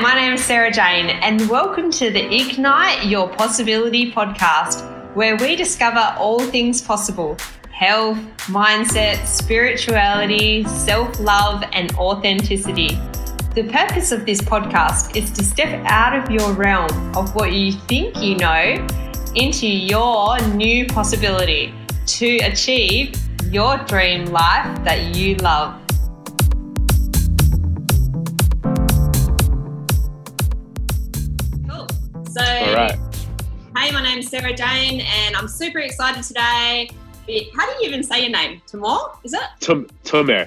My name is Sarah Jane, and welcome to the Ignite Your Possibility podcast, where we discover all things possible health, mindset, spirituality, self love, and authenticity. The purpose of this podcast is to step out of your realm of what you think you know into your new possibility to achieve your dream life that you love. So, All right. hey, my name's Sarah Jane, and I'm super excited today. How do you even say your name? Tamor? Is it? Tom Tomer.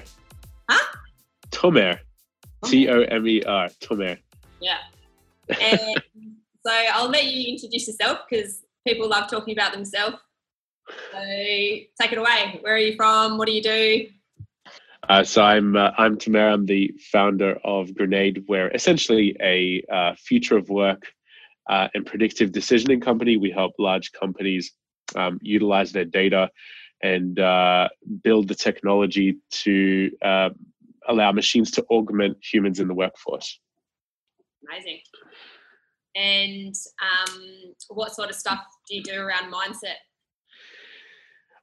Huh? Tomer. T O M E R. Tomer. Yeah. And so I'll let you introduce yourself because people love talking about themselves. So take it away. Where are you from? What do you do? Uh, so I'm uh, I'm Tomer. I'm the founder of Gronade. We're essentially a uh, future of work uh, and predictive decisioning company. We help large companies um, utilize their data and uh, build the technology to uh, allow machines to augment humans in the workforce. Amazing. And um, what sort of stuff do you do around mindset?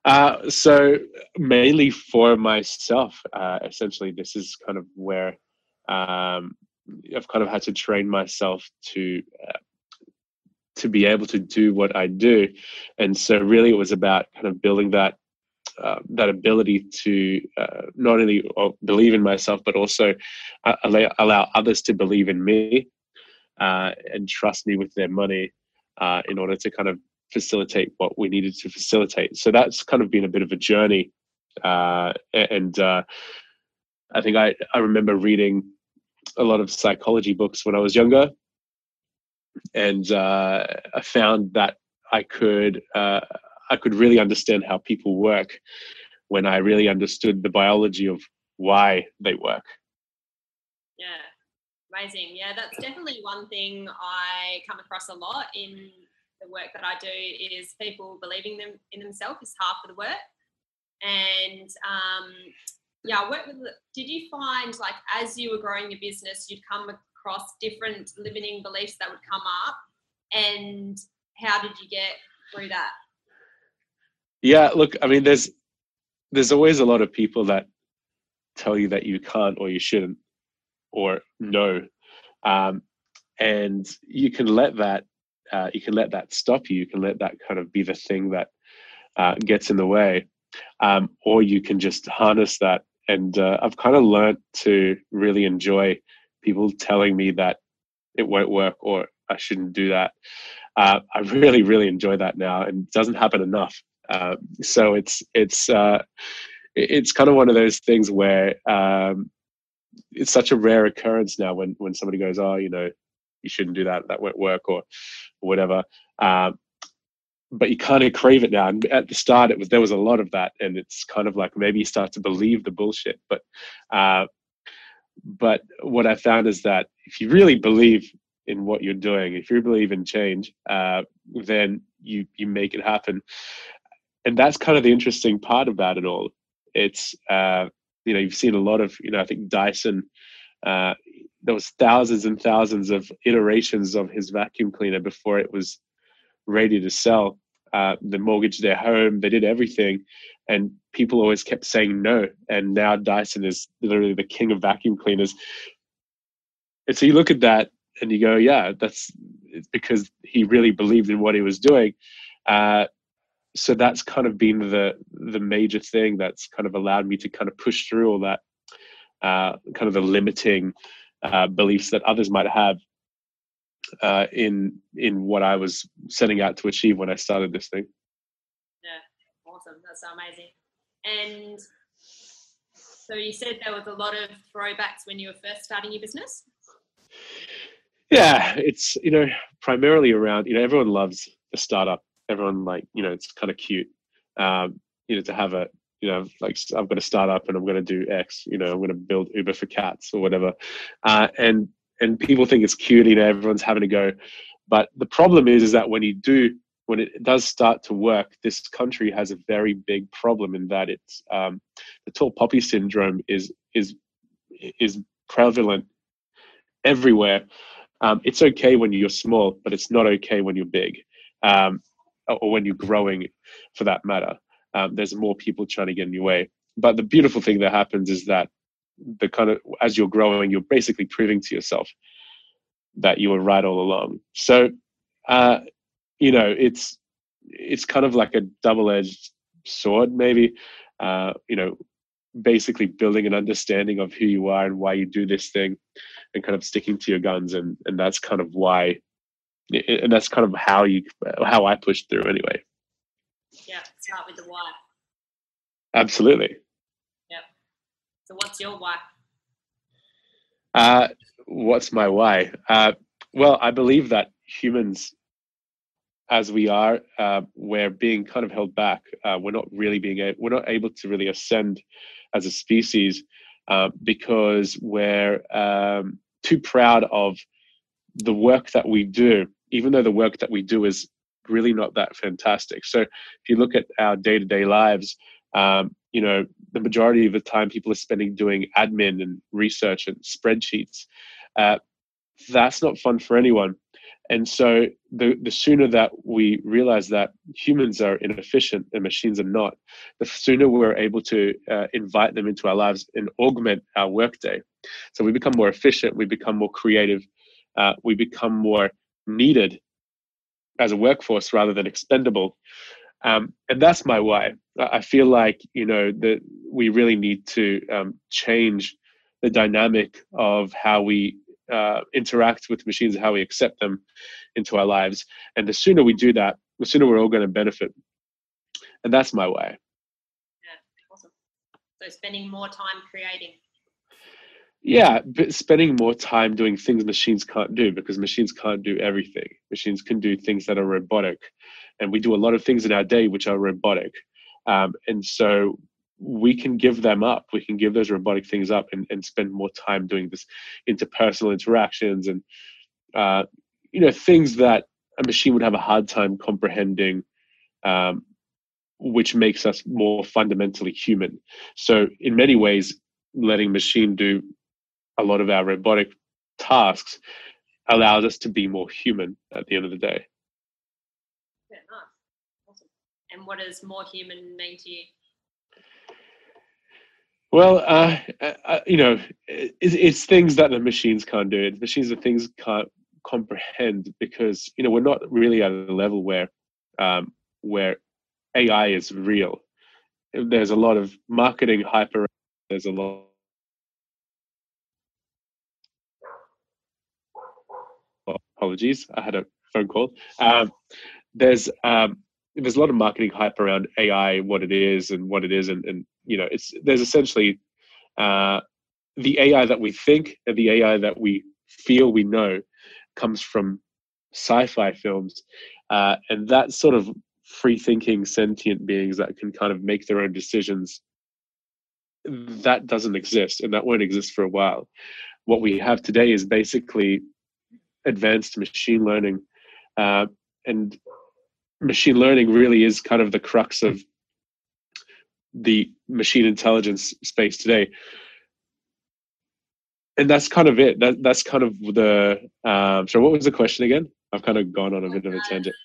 Uh, so mainly for myself, uh, essentially, this is kind of where um, I've kind of had to train myself to uh, to be able to do what I do, and so really it was about kind of building that uh, that ability to uh, not only uh, believe in myself but also uh, allow, allow others to believe in me uh, and trust me with their money in order to kind of facilitate what we needed to facilitate. So that's kind of been a bit of a journey, and I think I I remember reading a lot of psychology books when I was younger, and I found that I could I could really understand how people work when I really understood the biology of why they work. Yeah, amazing. Yeah, that's definitely one thing I come across a lot in the work that I do is people believing them in themselves is half of the work. And um, yeah, I work with. Did you find like as you were growing your business, you'd come across different limiting beliefs that would come up, and how did you get through that? Yeah, look, I mean, there's there's always a lot of people that tell you that you can't or you shouldn't or no, um, and you can let that uh, you can let that stop you. You can let that kind of be the thing that uh, gets in the way, um, or you can just harness that. And uh, I've kind of learned to really enjoy people telling me that it won't work or I shouldn't do that. Uh, I really, really enjoy that now, and it doesn't happen enough. Uh, so it's it's uh, it's kind of one of those things where um, it's such a rare occurrence now when when somebody goes, oh, you know, you shouldn't do that, that won't work, or, whatever. Um, but you kind of crave it now. And at the start, it was there was a lot of that, and it's kind of like maybe you start to believe the bullshit. But uh, but what I found is that if you really believe in what you're doing, if you believe in change, uh, then you you make it happen and that's kind of the interesting part about it all. It's uh, you know you've seen a lot of you know I think Dyson. Uh, there was thousands and thousands of iterations of his vacuum cleaner before it was ready to sell. Uh, they mortgaged their home, they did everything, and people always kept saying no. And now Dyson is literally the king of vacuum cleaners. And so you look at that and you go, yeah, that's it's because he really believed in what he was doing. Uh, so that's kind of been the the major thing that's kind of allowed me to kind of push through all that uh, kind of the limiting uh, beliefs that others might have uh, in in what I was setting out to achieve when I started this thing. Yeah, awesome. That's so amazing. And so you said there was a lot of throwbacks when you were first starting your business. Yeah, it's you know primarily around you know everyone loves a startup. Everyone like you know it's kind of cute. Um, you know to have a you know like i've got a startup and i'm going to do x you know i'm going to build uber for cats or whatever. Uh, and and people think it's cute you know everyone's having a go. But the problem is is that when you do when it does start to work this country has a very big problem in that it's um, the tall poppy syndrome is is is prevalent everywhere Um, it's okay when you're small, but it's not okay when you're big, um, or when you're growing, for that matter. Um, there's more people trying to get in your way. But the beautiful thing that happens is that the kind of as you're growing, you're basically proving to yourself that you were right all along. So, uh, you know, it's it's kind of like a double-edged sword, maybe. Uh, you know, basically building an understanding of who you are and why you do this thing and kind of sticking to your guns and and that's kind of why and that's kind of how you how i push through anyway. Yeah start with the why. Absolutely. Yep so what's your why? Uh what's my why? Uh well i believe that humans as we are, uh, we're being kind of held back. Uh, we're not really being able, we're not able to really ascend as a species uh, because we're um, too proud of the work that we do, even though the work that we do is really not that fantastic. So if you look at our day to day lives, um, you know, the majority of the time people are spending doing admin and research and spreadsheets. Uh, that's not fun for anyone. And so the, the sooner that we realize that humans are inefficient and machines are not, the sooner we're able to uh, invite them into our lives and augment our workday. So we become more efficient, we become more creative, uh, we become more needed as a workforce rather than expendable. Um, and that's my why. I feel like you know that we really need to um, change the dynamic of how we uh, interact with machines and how we accept them into our lives. And the sooner we do that, the sooner we're all going to benefit. And that's my way. Yeah, awesome. So spending more time creating. Yeah, but spending more time doing things machines can't do because machines can't do everything. Machines can do things that are robotic. And we do a lot of things in our day which are robotic. Um, and so we can give them up. We can give those robotic things up and, and spend more time doing this interpersonal interactions and uh, you know things that a machine would have a hard time comprehending, um, which makes us more fundamentally human. So in many ways, letting machine do a lot of our robotic tasks allows us to be more human at the end of the day. Yeah, nice. Awesome. And what does more human mean to you? Well, uh, uh, uh, you know, it's, it's, things that the machines can't do. The machines are things can't comprehend because you know we're not really at a level where um, where AI is real. There's a lot of marketing hype around. There's a lot. apologies, I had a phone call. Um, there's um, there's a lot of marketing hype around AI, what it is and what it isn't, and you know, it's there's essentially uh, the AI that we think and the AI that we feel we know comes from sci-fi films, uh, and that sort of free-thinking sentient beings that can kind of make their own decisions. That doesn't exist, and that won't exist for a while. What we have today is basically advanced machine learning, uh, and machine learning really is kind of the crux of the machine intelligence space today. And that's kind of it. That, that's kind of the um so what was the question again? I've kind of gone on a bit of a tangent.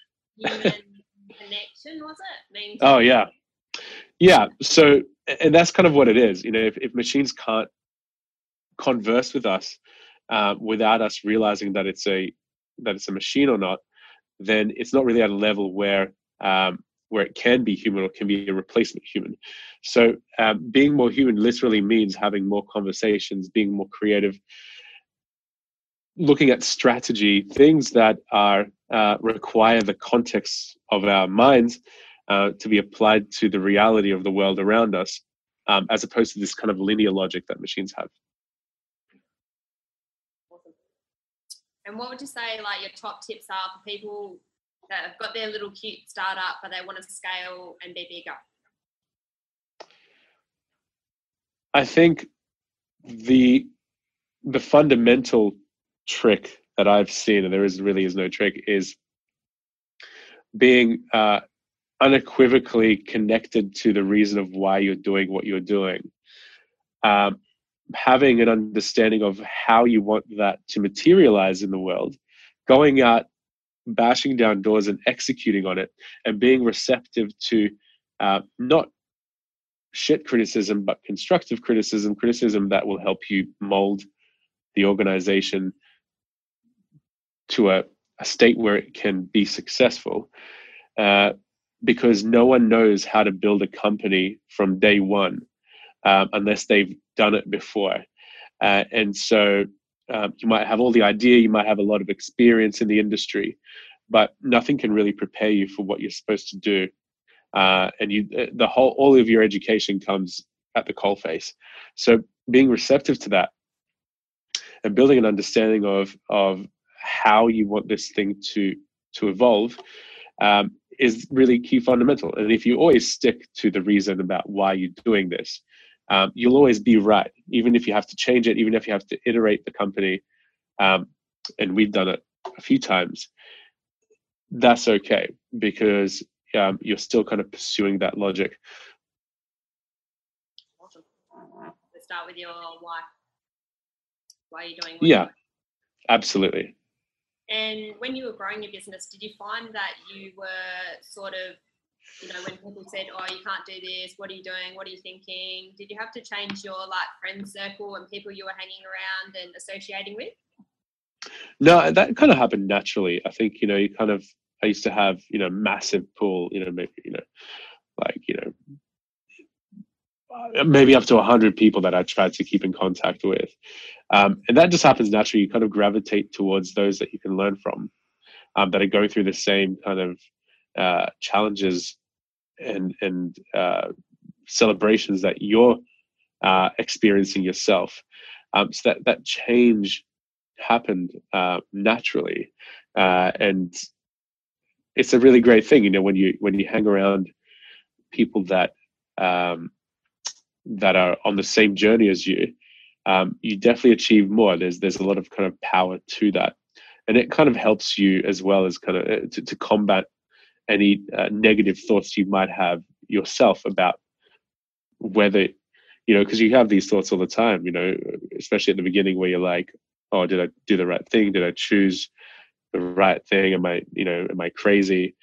Connection was it? Oh yeah. Yeah so and that's kind of what it is. You know if, if machines can't converse with us uh, without us realizing that it's a that it's a machine or not then it's not really at a level where um, where it can be human or can be a replacement human. So um, being more human literally means having more conversations, being more creative, looking at strategy, things that are uh, require the context of our minds uh, to be applied to the reality of the world around us, um, as opposed to this kind of linear logic that machines have. And what would you say, like your top tips are for people that have got their little cute startup, but they want to scale and be bigger? I think the the fundamental trick that I've seen, and there is really is no trick, is being uh, unequivocally connected to the reason of why you're doing what you're doing. Um, having an understanding of how you want that to materialize in the world, going out, bashing down doors and executing on it, and being receptive to uh, not shit criticism, but constructive criticism, criticism that will help you mold the organization to a, a state where it can be successful. Uh, because no one knows how to build a company from day one um, unless they've done it before. Uh, and so um, you might have all the idea, you might have a lot of experience in the industry, but nothing can really prepare you for what you're supposed to do. Uh, and you, uh, the whole, all of your education comes at the coalface. So being receptive to that and building an understanding of of how you want this thing to to evolve um, is really key fundamental. And if you always stick to the reason about why you're doing this, um, you'll always be right, even if you have to change it, even if you have to iterate the company. Um, and we've done it a few times. That's okay because um, you're still kind of pursuing that logic. Awesome. Let's start with your why. Why are you doing? yeah, absolutely. And when you were growing your business, did you find that you were sort of you know, when people said, "Oh, you can't do this. What are you doing? What are you thinking?" Did you have to change your like friend circle and people you were hanging around and associating with? No, that kind of happened naturally. I think you know, you kind of. I used to have you know massive pool. You know, maybe you know, like you know, uh, maybe up to hundred people that I tried to keep in contact with, um, and that just happens naturally. You kind of gravitate towards those that you can learn from, um, that are going through the same kind of uh, challenges and and uh, celebrations that you're uh, experiencing yourself. Um, so that that change happened uh, naturally, uh, and it's a really great thing. You know, when you when you hang around people that um, that are on the same journey as you, um, you definitely achieve more. There's there's a lot of kind of power to that, and it kind of helps you as well as kind of uh, to, to combat any uh, negative thoughts you might have yourself about whether you know because you have these thoughts all the time you know especially at the beginning where you're like oh did i do the right thing? Did i choose the right thing? Am i you know am i crazy?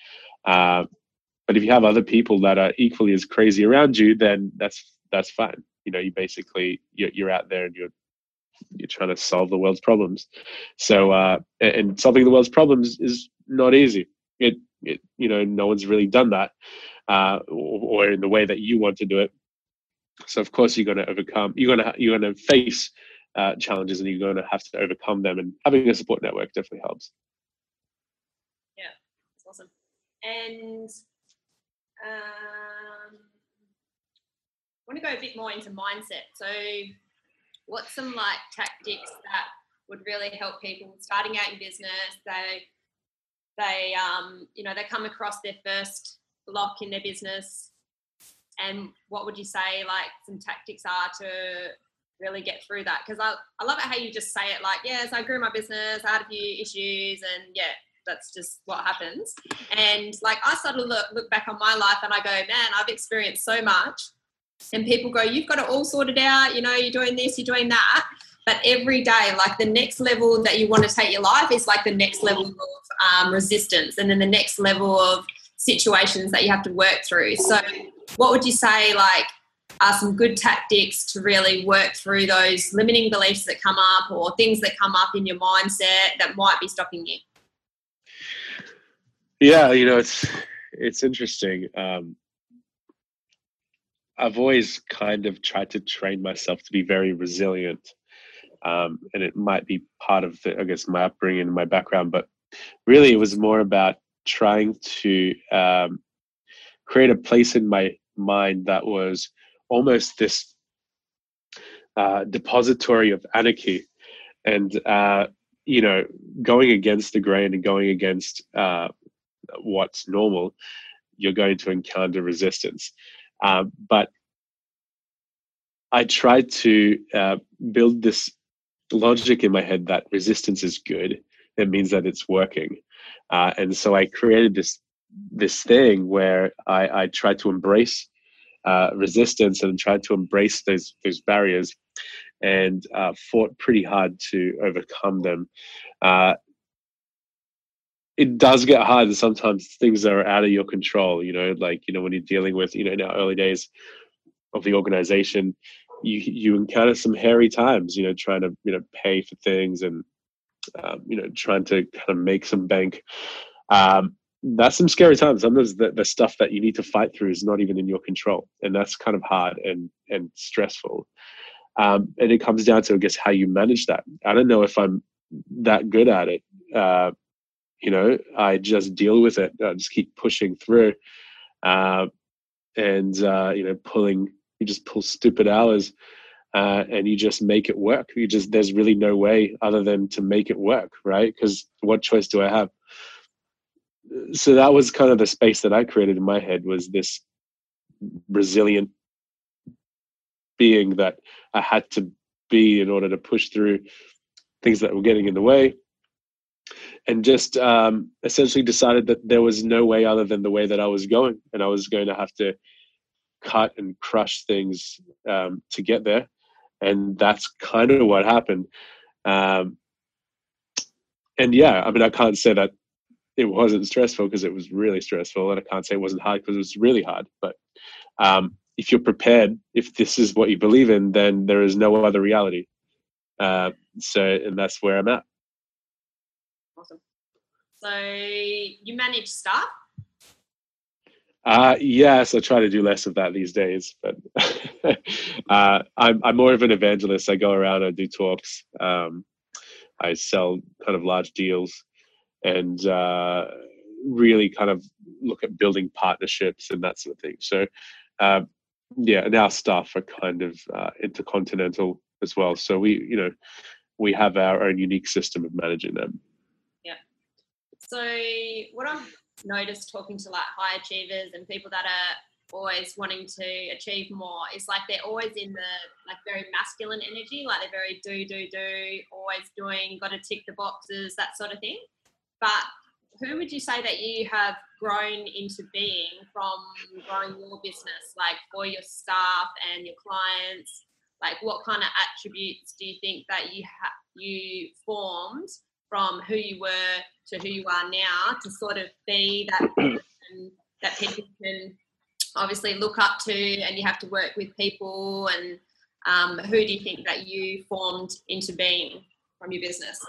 Uh, but if you have other people that are equally as crazy around you then that's that's fine. You know you basically you're, you're out there and you're you're trying to solve the world's problems. So uh and solving the world's problems is not easy it it, you know, no one's really done that, uh, or, or, in the way that you want to do it. So of course you're going to overcome. You're going to you're going to face uh, challenges, and you're going to have to overcome them. And having a support network definitely helps. Yeah, that's awesome. And um, I want to go a bit more into mindset. So, what's some like tactics that would really help people starting out in business? They they um, you know they come across their first block in their business. And what would you say like some tactics are to really get through that? Because I, I love it how you just say it like yes i grew my business i had a few issues and yeah that's just what happens. And like i sort of look, look back on my life and i go man i've experienced so much. And people go you've got it all sorted out. You know you're doing this you're doing that but every day like the next level that you want to take your life is like the next level of um, resistance and then the next level of situations that you have to work through. So what would you say like are some good tactics to really work through those limiting beliefs that come up or things that come up in your mindset that might be stopping you? Yeah you know it's it's interesting. Um, I've always kind of tried to train myself to be very resilient um, and it might be part of the, I guess my upbringing and my background, but really it was more about trying to um, create a place in my mind that was almost this uh, depository of anarchy, and uh, you know, going against the grain and going against uh, what's normal, you're going to encounter resistance. Um, but I tried to uh, build this logic in my head that resistance is good. It means that it's working. Uh, and so I created this this thing where I, I tried to embrace uh, resistance and tried to embrace those those barriers, and uh, fought pretty hard to overcome them. Uh, it does get hard and sometimes things are out of your control you know like you know when you're dealing with you know in our early days of the organization you you encounter some hairy times you know trying to you know pay for things and um, you know trying to kind of make some bank. Um, that's some scary times. Sometimes the, the stuff that you need to fight through is not even in your control and that's kind of hard and and stressful. Um, and it comes down to i guess how you manage that. I don't know if i'm that good at it. Uh, you know i just deal with it. I just keep pushing through. Uh, and uh, you know pulling you just pull stupid hours uh, and you just make it work. You just there's really no way other than to make it work right? Because what choice do i have? So that was kind of the space that i created in my head was this resilient being that i had to be in order to push through things that were getting in the way. And just um, essentially decided that there was no way other than the way that I was going, and I was going to have to cut and crush things um, to get there, and that's kind of what happened. Um, and yeah, I mean, I can't say that it wasn't stressful because it was really stressful, and I can't say it wasn't hard because it was really hard. But um, if you're prepared, if this is what you believe in, then there is no other reality. Uh, so, and that's where I'm at. Awesome. So you manage staff? Uh, yes, I try to do less of that these days, but uh, I'm, I'm more of an evangelist. I go around, I do talks, um, I sell kind of large deals, and uh, really kind of look at building partnerships and that sort of thing. So, um, yeah, and our staff are kind of uh, intercontinental as well. So we, you know, we have our own unique system of managing them. Yeah. So what I've noticed talking to like high achievers and people that are always wanting to achieve more is like they're always in the like very masculine energy, like they're very do do do, always doing, got to tick the boxes, that sort of thing. But who would you say that you have grown into being from growing your business, like for your staff and your clients? Like, what kind of attributes do you think that you have you formed from who you were to who you are now to sort of be that person that people can obviously look up to and you have to work with people and um, who do you think that you formed into being from your business?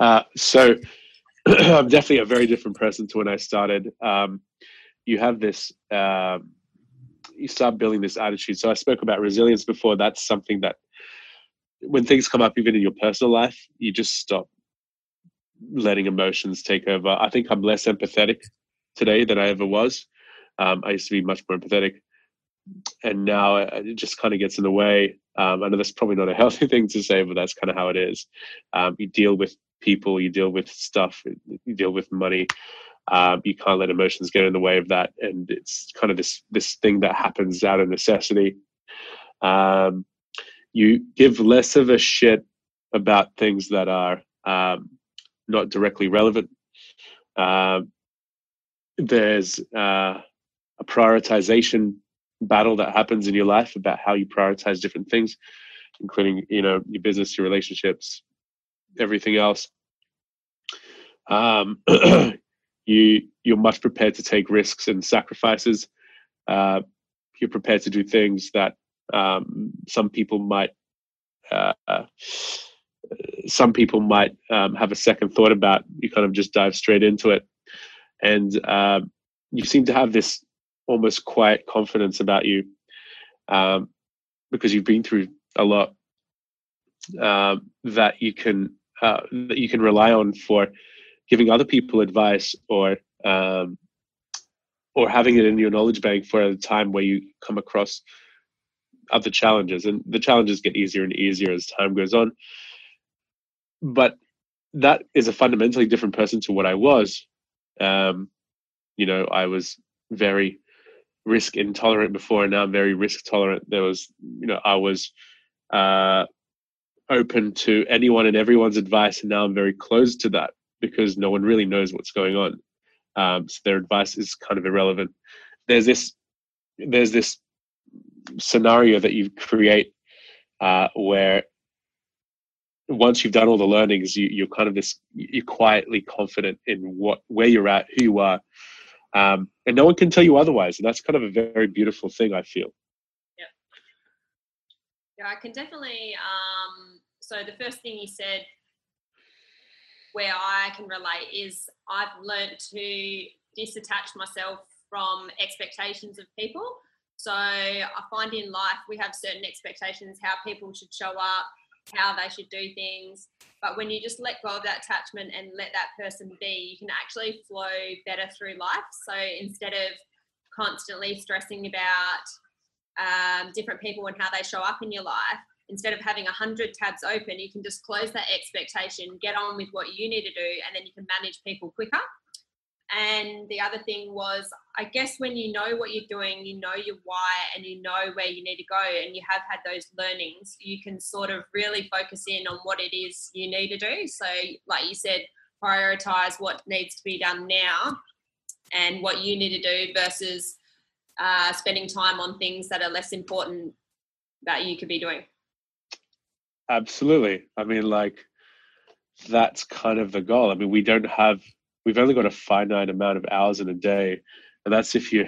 Uh, so i'm definitely a very different person to when i started. Um, you have this uh, you start building this attitude. So i spoke about resilience before. That's something that when things come up even in your personal life you just stop letting emotions take over. I think I'm less empathetic today than I ever was. Um, I used to be much more empathetic, and now it just kind of gets in the way. Um, I know that's probably not a healthy thing to say, but that's kind of how it is. Um, you deal with people, you deal with stuff, you deal with money. Um, you can't let emotions get in the way of that, and it's kind of this this thing that happens out of necessity. Um, you give less of a shit about things that are um, not directly relevant. Uh, there's uh, a prioritization battle that happens in your life about how you prioritize different things, including you know your business, your relationships, everything else. Um, you you're much prepared to take risks and sacrifices. Uh, you're prepared to do things that um, some people might uh, some people might um, have a second thought about. You kind of just dive straight into it, and uh, you seem to have this almost quiet confidence about you um, because you've been through a lot um, that you can uh, that you can rely on for giving other people advice or um, or having it in your knowledge bank for a time where you come across other challenges and the challenges get easier and easier as time goes on but that is a fundamentally different person to what I was. Um, you know, I was very risk intolerant before, and now I'm very risk tolerant. There was, you know, I was uh, open to anyone and everyone's advice, and now I'm very closed to that because no one really knows what's going on. Um, so their advice is kind of irrelevant. There's this, there's this scenario that you create uh, where once you've done all the learnings, you, you're kind of this, you're quietly confident in what, where you're at, who you are. Um, and no one can tell you otherwise. And that's kind of a very beautiful thing, I feel. Yeah. Yeah, I can definitely. Um, so the first thing you said, where I can relate, is I've learned to disattach myself from expectations of people. So I find in life we have certain expectations how people should show up, how they should do things. But when you just let go of that attachment and let that person be, you can actually flow better through life. So instead of constantly stressing about um, different people and how they show up in your life, instead of having a hundred tabs open, you can just close that expectation, get on with what you need to do, and then you can manage people quicker. And the other thing was, I guess when you know what you're doing, you know your why, and you know where you need to go, and you have had those learnings, you can sort of really focus in on what it is you need to do. So, like you said, prioritize what needs to be done now and what you need to do versus uh, spending time on things that are less important that you could be doing. Absolutely. I mean, like, that's kind of the goal. I mean, we don't have we've only got a finite amount of hours in a day and that's if you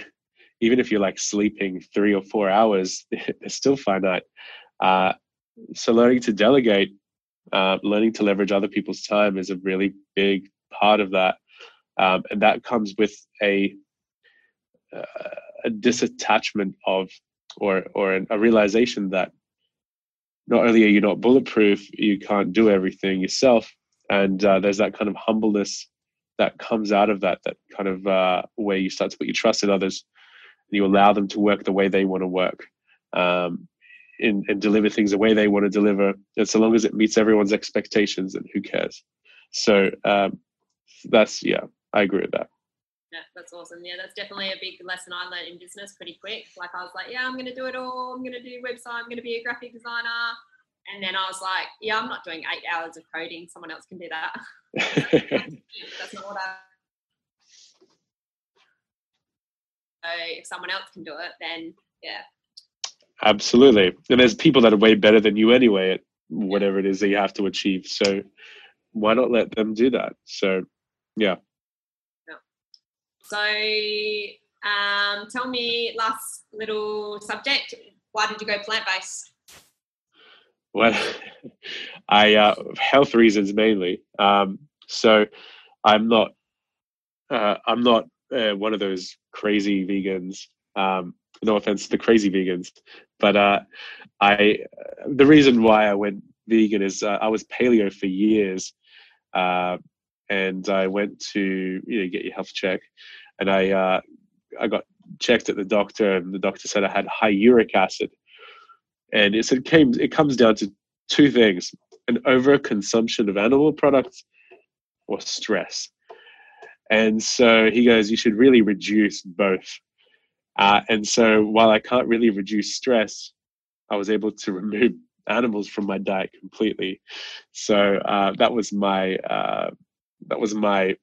even if you're like sleeping three or four hours it's still finite. Uh, so learning to delegate uh, learning to leverage other people's time is a really big part of that. Um, and that comes with a uh, a disattachment of or or a realization that not only are you not bulletproof you can't do everything yourself. And uh, there's that kind of humbleness that comes out of that that kind of uh, where you start to put your trust in others and you allow them to work the way they want to work um, and, and deliver things the way they want to deliver and so long as it meets everyone's expectations and who cares so um, that's yeah i agree with that yeah, that's awesome. Yeah, that's definitely a big lesson I learned in business pretty quick. Like I was like, yeah, I'm going to do it all. I'm going to do website. I'm going to be a graphic designer. And then I was like, yeah, I'm not doing eight hours of coding. Someone else can do that. That's not what I. So if someone else can do it, then yeah. Absolutely. And there's people that are way better than you anyway at whatever it is that you have to achieve. So why not let them do that? So yeah. So um, tell me last little subject. Why did you go plant based? Well, I uh, health reasons mainly. Um, so I'm not uh, I'm not uh, one of those crazy vegans. Um, no offense to the crazy vegans, but uh, I the reason why I went vegan is uh, I was paleo for years, uh, and I went to you know get your health check, and I uh, I got checked at the doctor, and the doctor said I had high uric acid, and it came it comes down to two things: an overconsumption of animal products or stress. And so he goes, you should really reduce both. Uh, and so while I can't really reduce stress, I was able to remove animals from my diet completely. So uh, that was my uh, that was my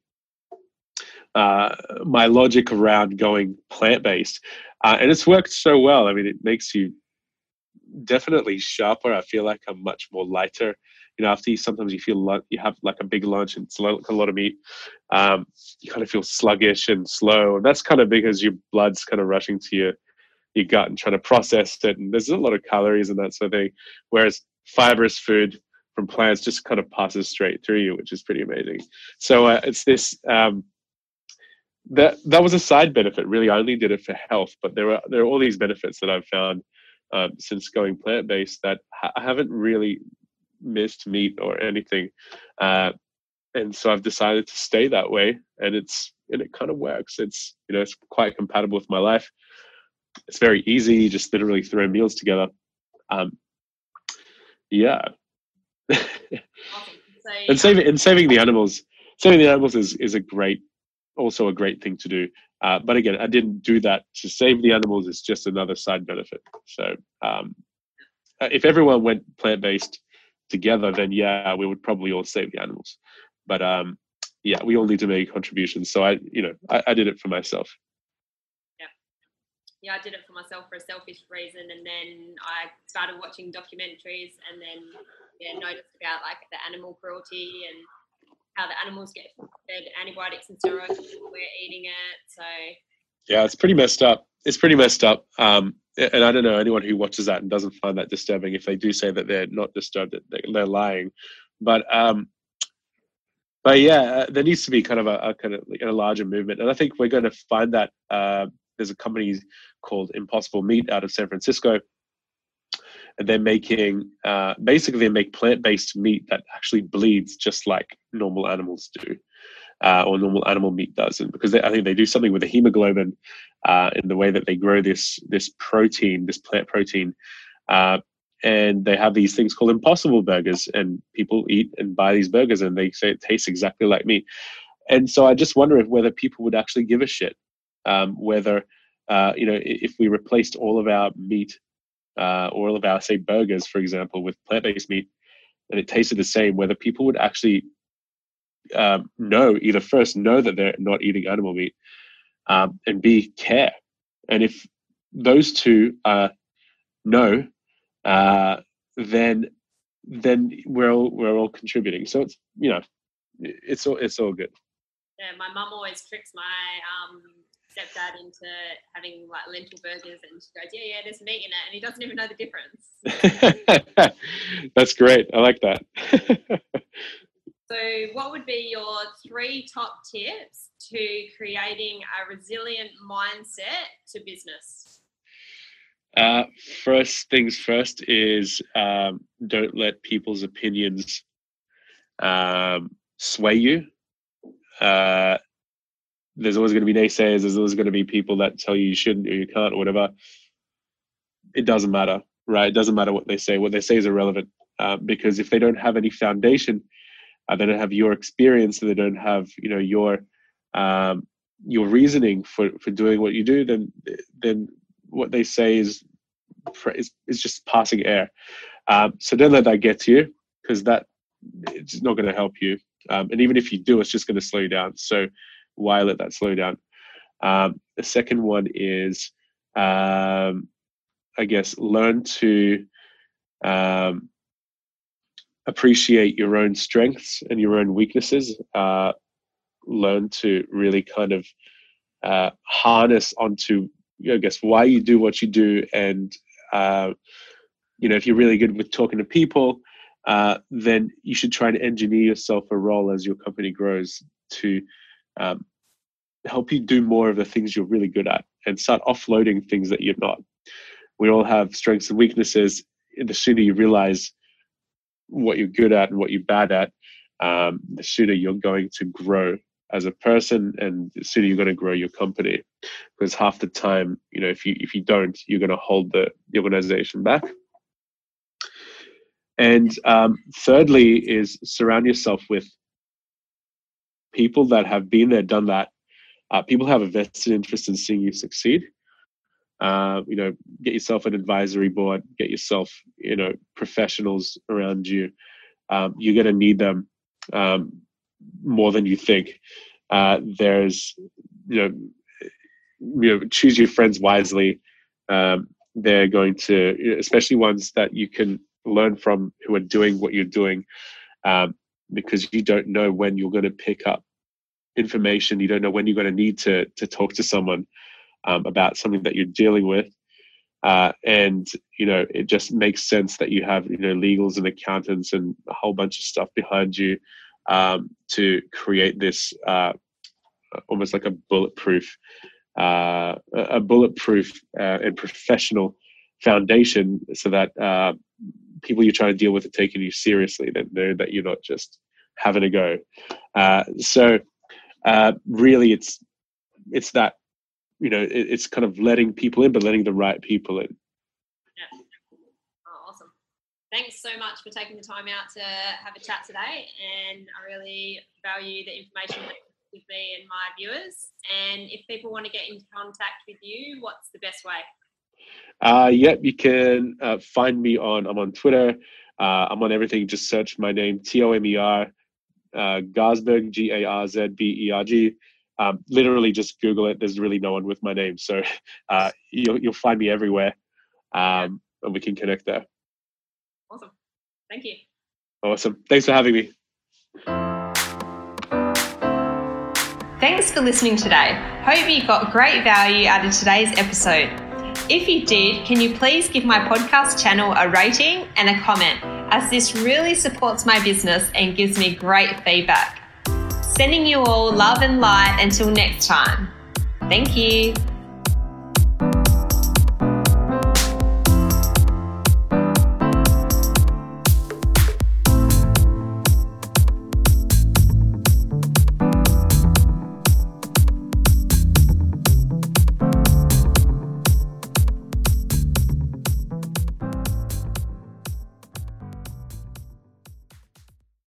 uh, my logic around going plant based, uh, and it's worked so well. I mean, it makes you definitely sharper. I feel like I'm much more lighter. You know, after you sometimes you feel like you have like a big lunch and it's like a lot of meat. Um, you kind of feel sluggish and slow, and that's kind of because your blood's kind of rushing to your your gut and trying to process it. And there's a lot of calories and that sort of thing. Whereas fibrous food from plants just kind of passes straight through you, which is pretty amazing. So uh, it's this. Um, that that was a side benefit. Really, I only did it for health, but there are there are all these benefits that I've found um, since going plant based that I haven't really missed meat or anything. Uh, and so I've decided to stay that way, and it's and it kind of works. It's you know it's quite compatible with my life. It's very easy. You just literally throw meals together. Um, yeah. awesome. so, and saving and saving the animals, saving the animals is is a great, also a great thing to do. Uh, but again, I didn't do that to save the animals. It's just another side benefit. So um, uh, if everyone went plant based together, then yeah, we would probably all save the animals. But um, yeah, we all need to make contributions. So I, you know, I, I did it for myself. Yeah, yeah, I did it for myself for a selfish reason, and then I started watching documentaries, and then yeah, noticed about like the animal cruelty and how the animals get fed antibiotics and steroids, we're eating it. So yeah, it's pretty messed up. It's pretty messed up. Um, and I don't know anyone who watches that and doesn't find that disturbing. If they do say that they're not disturbed, they're lying. But um, but yeah, uh, there needs to be kind of a, a kind of a larger movement, and I think we're going to find that. Uh, there's a company called Impossible Meat out of San Francisco, they're making uh, basically they make plant-based meat that actually bleeds just like normal animals do, uh, or normal animal meat does, and because they, I think they do something with the hemoglobin uh, in the way that they grow this this protein, this plant protein. Uh, and they have these things called impossible burgers and people eat and buy these burgers and they say it tastes exactly like meat and so i just wonder if whether people would actually give a shit um, whether uh, you know if we replaced all of our meat uh, or all of our say burgers for example with plant-based meat and it tasted the same whether people would actually um, know either first know that they're not eating animal meat um, and b care and if those two are no uh, then then we're all we're all contributing. So it's you know it's all it's all good. Yeah, my mum always tricks my um, stepdad into having like lentil burgers, and she goes, "Yeah, yeah, there's meat in it," and he doesn't even know the difference. That's great. I like that. so, what would be your three top tips to creating a resilient mindset to business? Uh, first things first is um, don't let people's opinions um, sway you. Uh, there's always going to be naysayers. There's always going to be people that tell you you shouldn't or you can't or whatever. It doesn't matter, right? It doesn't matter what they say. What they say is irrelevant uh, because if they don't have any foundation, uh, they don't have your experience, and they don't have you know your um, your reasoning for for doing what you do, then then what they say is is, is just passing air. Um, so don't let that get to you because that it's not going to help you. Um, and even if you do, it's just going to slow you down. So why let that slow down? Um, the second one is, um, I guess, learn to um, appreciate your own strengths and your own weaknesses. Uh, learn to really kind of uh, harness onto I guess why you do what you do, and uh, you know if you're really good with talking to people, uh, then you should try and engineer yourself a role as your company grows to um, help you do more of the things you're really good at, and start offloading things that you're not. We all have strengths and weaknesses. The sooner you realize what you're good at and what you're bad at, um, the sooner you're going to grow as a person and the sooner you're going to grow your company because half the time you know if you if you don't you're going to hold the, the organization back and um, thirdly is surround yourself with people that have been there done that uh, people have a vested interest in seeing you succeed uh, you know get yourself an advisory board get yourself you know professionals around you um, you're going to need them um, more than you think. Uh, there's, you know, you know, choose your friends wisely. Um, they're going to, especially ones that you can learn from who are doing what you're doing, um, because you don't know when you're going to pick up information. You don't know when you're going to need to to talk to someone um, about something that you're dealing with. Uh, and you know, it just makes sense that you have you know legals and accountants and a whole bunch of stuff behind you um, to create this uh, almost like a bulletproof, uh, a bulletproof uh, and professional foundation, so that uh, people you're trying to deal with are taking you seriously. That know that you're not just having a go. Uh, so uh, really, it's it's that you know it, it's kind of letting people in, but letting the right people in. Awesome. Thanks so much for taking the time out to have a chat today. And I really value the information that you give me and my viewers. And if people want to get in contact with you, what's the best way? Uh, yep, you can uh, find me on. I'm on Twitter. Uh, I'm on everything. Just search my name, T O M E R, uh, Garzberg, G A R Z B E R G. um, literally just Google it. There's really no one with my name, so uh, you'll you'll find me everywhere, um, and we can connect there. Awesome. Thank you. Awesome. Thanks for having me. Thanks for listening today. Hope you got great value out of today's episode. If you did, can you please give my podcast channel a rating and a comment, as this really supports my business and gives me great feedback. Sending you all love and light until next time. Thank you.